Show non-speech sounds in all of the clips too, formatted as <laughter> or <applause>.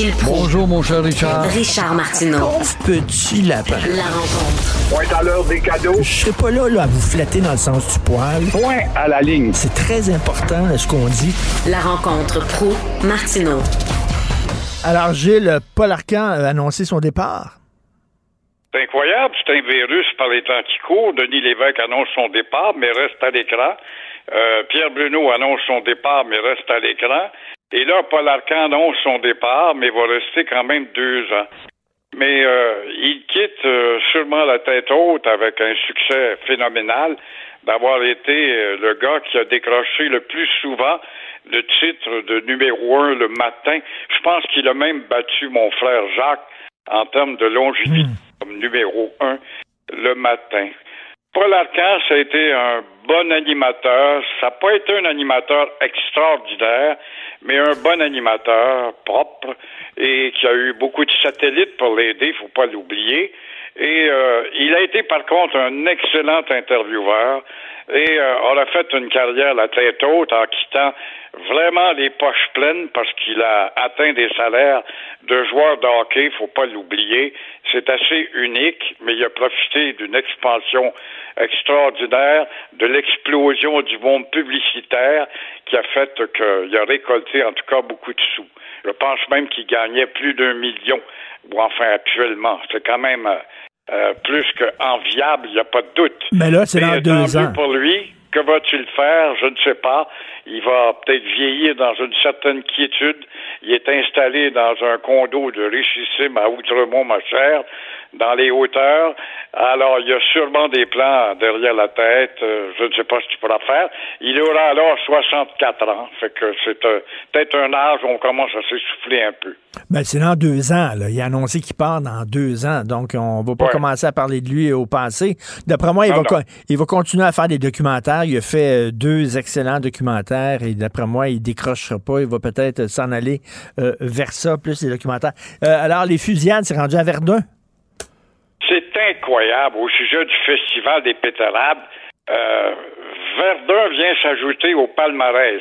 Gilles Proulx. Bonjour, mon cher Richard. Richard Martineau. Petit lapin. La rencontre. Point à l'heure des cadeaux. Je serai pas là, là à vous flatter dans le sens du poil. Point à la ligne. C'est très important ce qu'on dit. La rencontre pro martineau Alors, Gilles, Paul Arcan a annoncé son départ. C'est incroyable, c'est un virus par les temps qui courent. Denis Lévesque annonce son départ, mais reste à l'écran. Euh, Pierre Bruno annonce son départ, mais reste à l'écran. Et là, Paul Arcand annonce son départ, mais va rester quand même deux ans. Mais euh, il quitte euh, sûrement la tête haute avec un succès phénoménal d'avoir été euh, le gars qui a décroché le plus souvent le titre de numéro un le matin. Je pense qu'il a même battu mon frère Jacques en termes de longévité comme numéro un le matin. Paul Arcand, ça a été un bon animateur. Ça n'a pas été un animateur extraordinaire, mais un bon animateur propre et qui a eu beaucoup de satellites pour l'aider, il faut pas l'oublier. Et euh, il a été par contre un excellent intervieweur et euh, on a fait une carrière la tête haute en quittant vraiment les poches pleines parce qu'il a atteint des salaires de joueurs de hockey, faut pas l'oublier. C'est assez unique, mais il a profité d'une expansion extraordinaire, de l'explosion du monde publicitaire qui a fait qu'il a récolté en tout cas beaucoup de sous. Je pense même qu'il gagnait plus d'un million, ou enfin actuellement. C'est quand même euh, euh, plus qu'enviable, il n'y a pas de doute. Mais là, c'est dans deux ans. pour lui. Que va-t-il faire? Je ne sais pas. Il va peut-être vieillir dans une certaine quiétude. Il est installé dans un condo de richissime à Outremont, ma chère, dans les hauteurs. Alors, il y a sûrement des plans derrière la tête. Euh, je ne sais pas ce qu'il pourra faire. Il aura alors 64 ans. Fait que c'est euh, peut-être un âge où on commence à s'essouffler un peu. Ben, c'est dans deux ans. Là. Il a annoncé qu'il part dans deux ans. Donc, on va pas Ouais. commencer à parler de lui au passé. D'après moi, il Non, va, non. il va continuer à faire des documentaires. Il a fait euh, deux excellents documentaires et d'après moi, il décrochera pas. Il va peut-être s'en aller euh, vers ça, plus les documentaires. Euh, alors, les fusillades, c'est rendu à Verdun. C'est incroyable au sujet du festival des pétarades. Euh, Verdun vient s'ajouter au palmarès.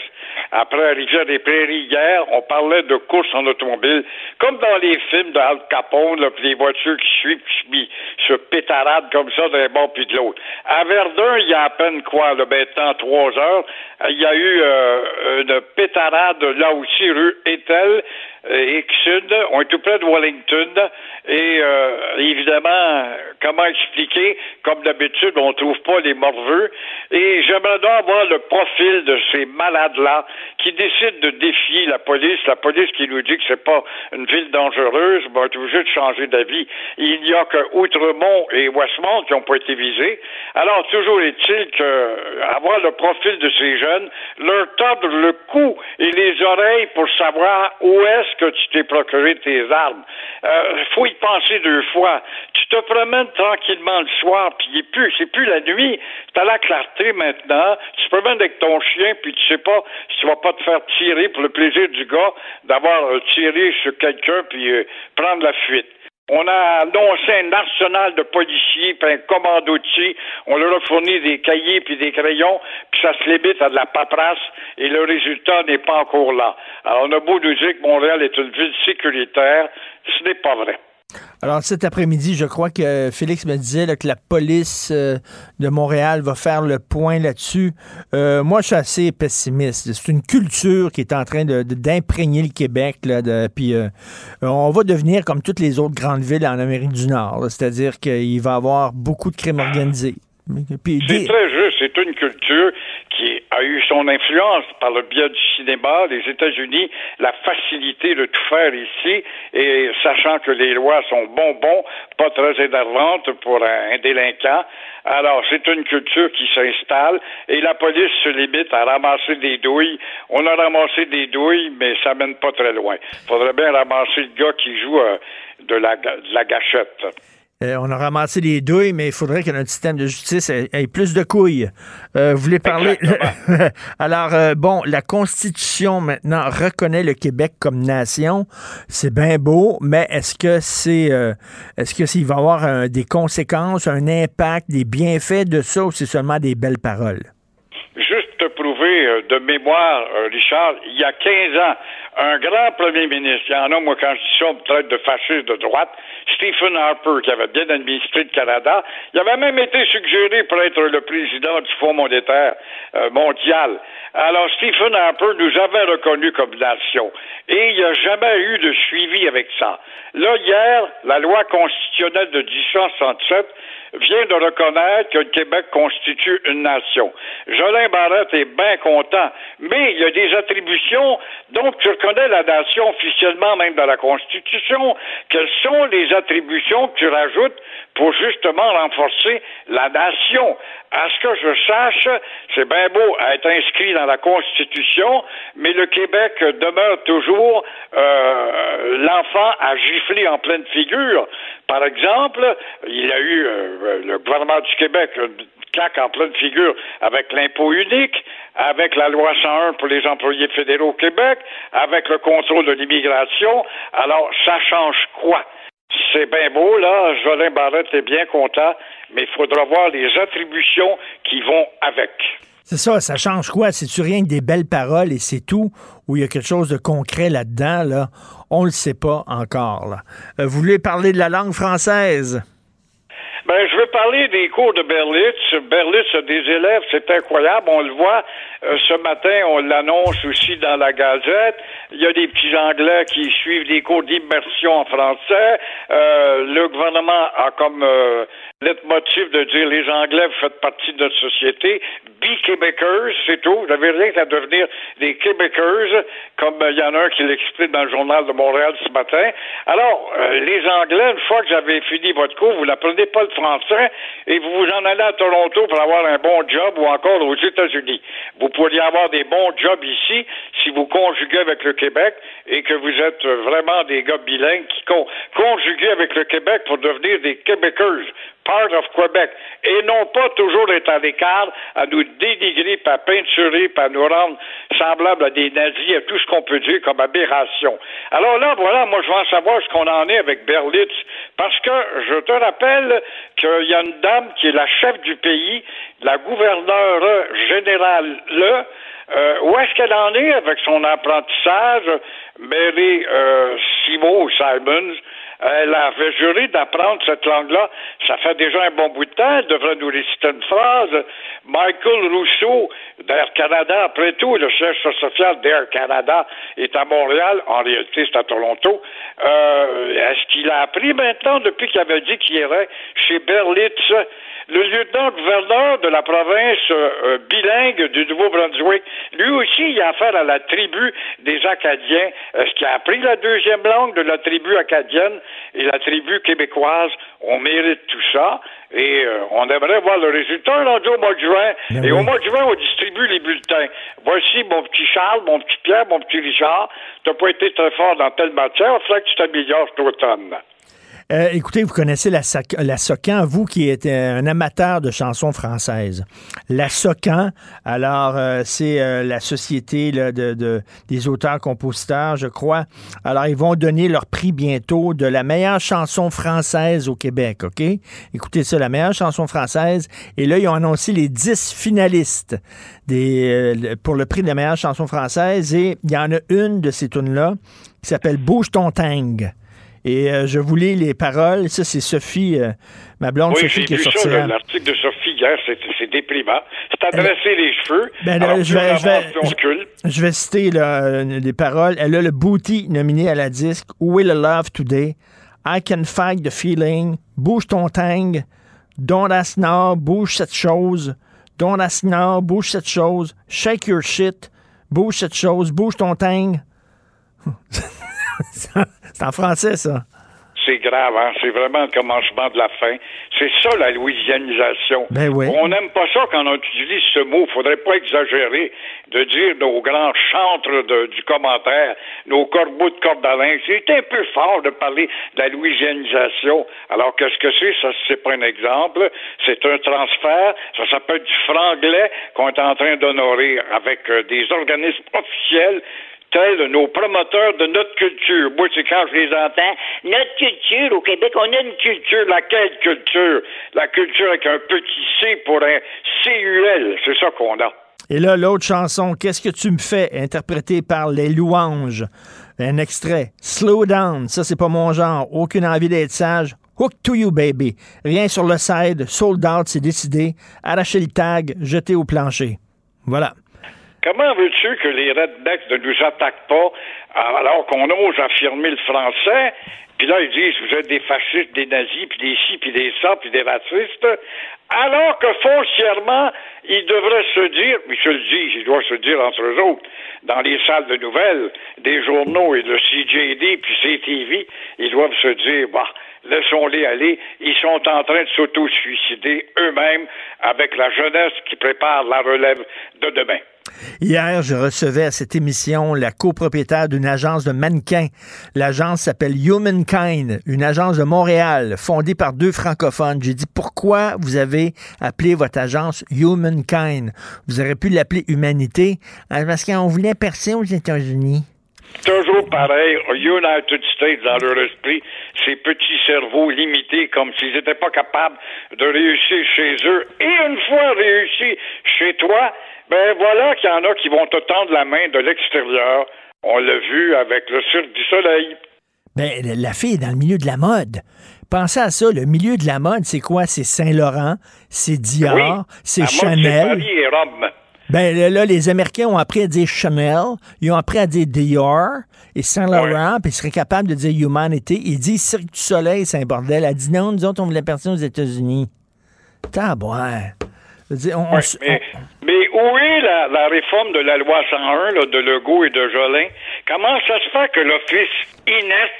Après Rivière des Prairies hier, on parlait de course en automobile, comme dans les films de Al Capone, là, les voitures qui suivent, qui se pétaradent comme ça d'un bord puis de l'autre. À Verdun, il y a à peine quoi, le ben, temps trois heures, il y a eu euh, une pétarade là aussi rue Etel et Sud, on est tout près de Wellington, et euh, évidemment, comment expliquer, comme d'habitude, on trouve pas les morveux, et j'aimerais donc avoir le profil de ces malades-là qui décident de défier la police, la police qui nous dit que c'est pas une ville dangereuse, ben, on est de changer d'avis. Il n'y a que Outremont et Westmont qui n'ont pas été visés. Alors, toujours est-il que avoir le profil de ces jeunes, leur tordre le cou et les oreilles pour savoir où est-ce que tu t'es procuré tes armes? Euh, faut y penser deux fois. Tu te promènes tranquillement le soir, puis il plus, c'est plus la nuit. T'as la clarté maintenant. Tu te promènes avec ton chien, puis tu sais pas si tu vas pas te faire tirer pour le plaisir du gars d'avoir euh, tiré sur quelqu'un puis euh, prendre la fuite. On a annoncé un arsenal de policiers, puis un commandotier. On leur a fourni des cahiers puis des crayons, puis ça se limite à de la paperasse, et le résultat n'est pas encore là. Alors, on a beau nous dire que Montréal est une ville sécuritaire, ce n'est pas vrai. Alors cet après-midi, je crois que Félix me disait là, que la police euh, de Montréal va faire le point là-dessus. Euh, moi, je suis assez pessimiste. C'est une culture qui est en train de- de- d'imprégner le Québec. Là, de, puis euh, on va devenir comme toutes les autres grandes villes en Amérique du Nord. C'est-à-dire qu'il va y avoir beaucoup de crimes organisés. C'est très juste. C'est une culture qui a eu son influence par le biais du cinéma, les États-Unis, la facilité de tout faire ici, et sachant que les lois sont bonbons, pas très énervantes pour un, délinquant. Alors, c'est une culture qui s'installe et la police se limite à ramasser des douilles. On a ramassé des douilles, mais ça mène pas très loin. Faudrait bien ramasser le gars qui joue euh, de, la, de la gâchette. Euh, on a ramassé les douilles, mais il faudrait que notre système de justice ait, ait plus de couilles. Euh, vous voulez parler... <laughs> Alors, euh, bon, la Constitution maintenant reconnaît le Québec comme nation. C'est bien beau, mais est-ce que c'est... euh, est-ce que s'il va y avoir des conséquences, un impact, des bienfaits de ça ou c'est seulement des belles paroles? Juste te prouver de mémoire, Richard, il y a 15 ans, un grand premier ministre, il y en a, moi, quand je dis ça, on me traite de fasciste de droite, Stephen Harper, qui avait bien administré le Canada, il avait même été suggéré pour être le président du Fonds monétaire euh, mondial. Alors, Stephen Harper nous avait reconnus comme nation. Et il n'y a jamais eu de suivi avec ça. Là, hier, la loi constitutionnelle de 1867 vient de reconnaître que le Québec constitue une nation. Jolin Barrette est bien content, mais il y a des attributions, donc tu reconnais la nation officiellement même dans la Constitution. Quelles sont les attributions que tu rajoutes pour justement renforcer la nation? À ce que je sache, c'est bien beau être inscrit dans la Constitution, mais le Québec demeure toujours euh, l'enfant à gifler en pleine figure. Par exemple, il y a eu euh, le gouvernement du Québec claque en pleine figure avec l'impôt unique, avec la loi 101 pour les employés fédéraux au Québec, avec le contrôle de l'immigration. Alors, ça change quoi? C'est bien beau, là. Jolin Barrette est bien content, mais il faudra voir les attributions qui vont avec. C'est ça, ça change quoi? C'est-tu rien que des belles paroles et c'est tout? Ou il y a quelque chose de concret là-dedans, là? On le sait pas encore, là. Euh, vous voulez parler de la langue française? Ben, je veux parler des cours de Berlitz. Berlitz a des élèves, c'est incroyable. On le voit euh, ce matin, on l'annonce aussi dans la Gazette. Il y a des petits Anglais qui suivent des cours d'immersion en français. Euh, le gouvernement a comme euh, leitmotiv de dire les Anglais, vous faites partie de notre société. Be Québécois, c'est tout. Vous n'avez rien qu'à devenir des Québécois, comme euh, il y en a un qui l'explique dans le journal de Montréal ce matin. Alors, euh, les Anglais, une fois que avez fini votre cours, vous n'apprenez pas le et vous vous en allez à Toronto pour avoir un bon job ou encore aux États-Unis. Vous pourriez avoir des bons jobs ici si vous conjuguez avec le Québec et que vous êtes vraiment des gars bilingues qui con conjuguent avec le Québec pour devenir des Québécois part of Quebec, et non pas toujours être à l'écart, à nous dénigrer, à peinturer, à nous rendre semblables à des nazis, à tout ce qu'on peut dire comme aberration. Alors là, voilà, moi, je veux en savoir ce qu'on en est avec Berlitz, parce que je te rappelle qu'il y a une dame qui est la chef du pays, la gouverneure générale, là, euh, où est-ce qu'elle en est avec son apprentissage, Mary euh, Simo Simons? Elle avait juré d'apprendre cette langue-là. Ça fait déjà un bon bout de temps. Elle devrait nous réciter une phrase. Michael Rousseau d'Air Canada, après tout, le chef social d'Air Canada est à Montréal. En réalité, c'est à Toronto. Euh, est-ce qu'il a appris maintenant depuis qu'il avait dit qu'il irait chez Berlitz? Le lieutenant-gouverneur de la province euh, bilingue du Nouveau-Brunswick, lui aussi, il a affaire à la tribu des Acadiens. Est-ce qu'il a appris la deuxième langue de la tribu acadienne et la tribu québécoise? On mérite tout ça et euh, on aimerait voir le résultat rendu au mois de juin. Ben et oui. au mois de juin, on distribue les bulletins. Voici mon petit Charles, mon petit Pierre, mon petit Richard. T'as pas été très fort dans telle matière, il faudrait que tu t'améliores cet automne. Euh, écoutez, vous connaissez la, la Socan, vous qui êtes un amateur de chansons françaises. La Socan, alors euh, c'est euh, la société de, de- des auteurs-compositeurs, je crois. Alors ils vont donner leur prix bientôt de la meilleure chanson française au Québec, OK? Écoutez ça, la meilleure chanson française. Et là, ils ont annoncé les 10 finalistes des, euh, pour le prix de la meilleure chanson française. Et il y en a une de ces tunes-là qui s'appelle Bouge ton tang. Et euh, je vous lis les paroles. Ça, c'est Sophie, euh, ma blonde Oui, Sophie qui est sortie. l'article de Sophie hier, c'est déprimant. C'est adresser les cheveux. Ben, là, alors, je vais- je je- citer là, euh, des paroles. Elle a le booty nominé à la disque. Où est le love today? I can fight the feeling. Bouge ton tang. Don't ask now. Bouge cette chose. Don't ask now. Bouge cette chose. Shake your shit. Bouge cette chose. Bouge ton tang. <laughs> C'est en français, ça. C'est grave, hein? c'est vraiment le commencement de la fin. C'est ça la louisianisation. Ben oui. On n'aime pas ça quand on utilise ce mot. Faudrait pas exagérer de dire nos grands chantres de- du commentaire, nos corbeaux de linge. C'est un peu fort de parler de la louisianisation. Alors qu'est-ce que c'est? Ça, c'est pas un exemple. C'est un transfert. Ça s'appelle du franglais qu'on est en train d'honorer avec euh, des organismes officiels tels nos promoteurs de notre culture. Moi, c'est quand je les entends, notre culture au Québec, on a une culture. Laquelle culture? La culture avec un petit C pour un CUL. C'est ça qu'on a. Et là, l'autre chanson, Qu'est-ce que tu me fais? interprétée par Les Louanges. Un extrait. Slow down. Ça, c'est pas mon genre. Aucune envie d'être sage. Hook to you, baby. Rien sur le side. Sold out, c'est décidé. Arracher le tag. Jeter au plancher. Voilà. Comment veux-tu que les rednecks ne nous attaquent pas alors qu'on ose affirmer le français? Puis là, ils disent, vous êtes des fascistes, des nazis, puis des ci, puis des ça, puis des racistes. Alors que foncièrement, ils devraient se dire, ils se le disent, ils doivent se dire entre eux autres, dans les salles de nouvelles, des journaux et de CJD, puis CTV, ils doivent se dire, bah, laissons-les aller, ils sont en train de s'auto-suicider eux-mêmes avec la jeunesse qui prépare la relève de demain. Hier, je recevais à cette émission la copropriétaire d'une agence de mannequins. L'agence s'appelle Humankind, une agence de Montréal fondée par deux francophones. J'ai dit pourquoi vous avez appelé votre agence Humankind? Vous auriez pu l'appeler Humanité Ah, parce qu'on voulait percer aux États-Unis. Toujours pareil, United States dans leur esprit, ces petits cerveaux limités comme s'ils n'étaient pas capables de réussir chez eux. Et une fois réussi chez toi, ben voilà qu'il y en a qui vont te tendre la main de l'extérieur. On l'a vu avec le Cirque du Soleil. Ben, la fille est dans le milieu de la mode. Pensez à ça, le milieu de la mode, c'est quoi? C'est Saint-Laurent, c'est Dior, Oui, c'est Chanel. Paris et Rome. Ben là, là, les Américains ont appris à dire Chanel, ils ont appris à dire Dior et Saint-Laurent, puis ils seraient capables de dire Humanity. Ils disent Cirque du Soleil, c'est un bordel. Elle dit non, nous autres, on voulait personne aux États-Unis. Veux dire, on- on Ouais, s- mais, mais où est la, la réforme de la loi 101 là, de Legault et de Jolin? Comment ça se fait que l'Office inerte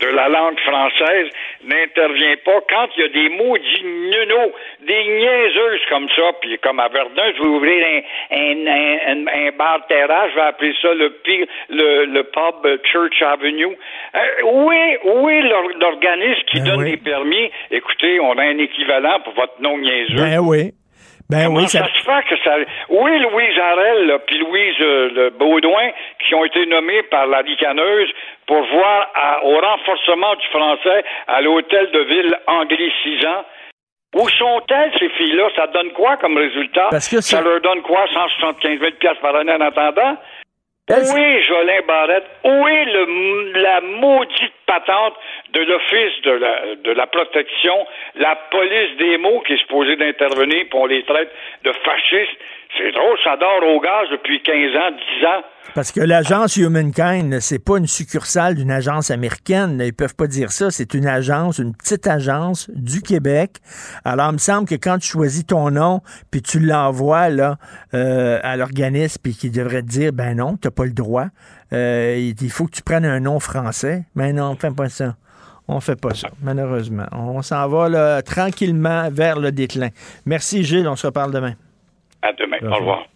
de la langue française n'intervient pas quand il y a des maudits nunos, des niaiseuses comme ça, puis comme à Verdun, je vais ouvrir un, un, un, un- bar terrasse, je vais appeler ça le, le, le pub Church Avenue. Euh, où est, où est l'or- l'organisme qui Ben donne oui. les permis? Écoutez, on a un équivalent pour votre nom niaiseux. Ben oui. Ben Comment oui, ça... ça. se fait que ça. Oui, Louise Arel, puis Louise euh, le Baudouin, qui ont été nommés par la ricaneuse pour voir à- au renforcement du français à l'hôtel de ville anglicisant. Où sont-elles, ces filles-là? Ça donne quoi comme résultat? Parce que ça leur donne quoi? 175 000 par année en attendant? Où est Jolin Barrette? Où est le, la maudite patente de l'Office de la, de la protection, la police des mots qui est supposée d'intervenir pour les traite de fascistes? C'est drôle, ça dort au gaz depuis 15 ans, 10 ans. Parce que l'agence Humankind, c'est pas une succursale d'une agence américaine. Ils peuvent pas dire ça. C'est une agence, une petite agence du Québec. Alors, il me semble que quand tu choisis ton nom, puis tu l'envoies là euh, à l'organisme, puis qu'il devrait te dire, ben non, t'as pas le droit. Euh, il il faut que tu prennes un nom français. Mais non, on fait pas ça. On fait pas ça, malheureusement. On s'en va là, tranquillement vers le déclin. Merci Gilles, on se reparle demain. À demain. Au revoir.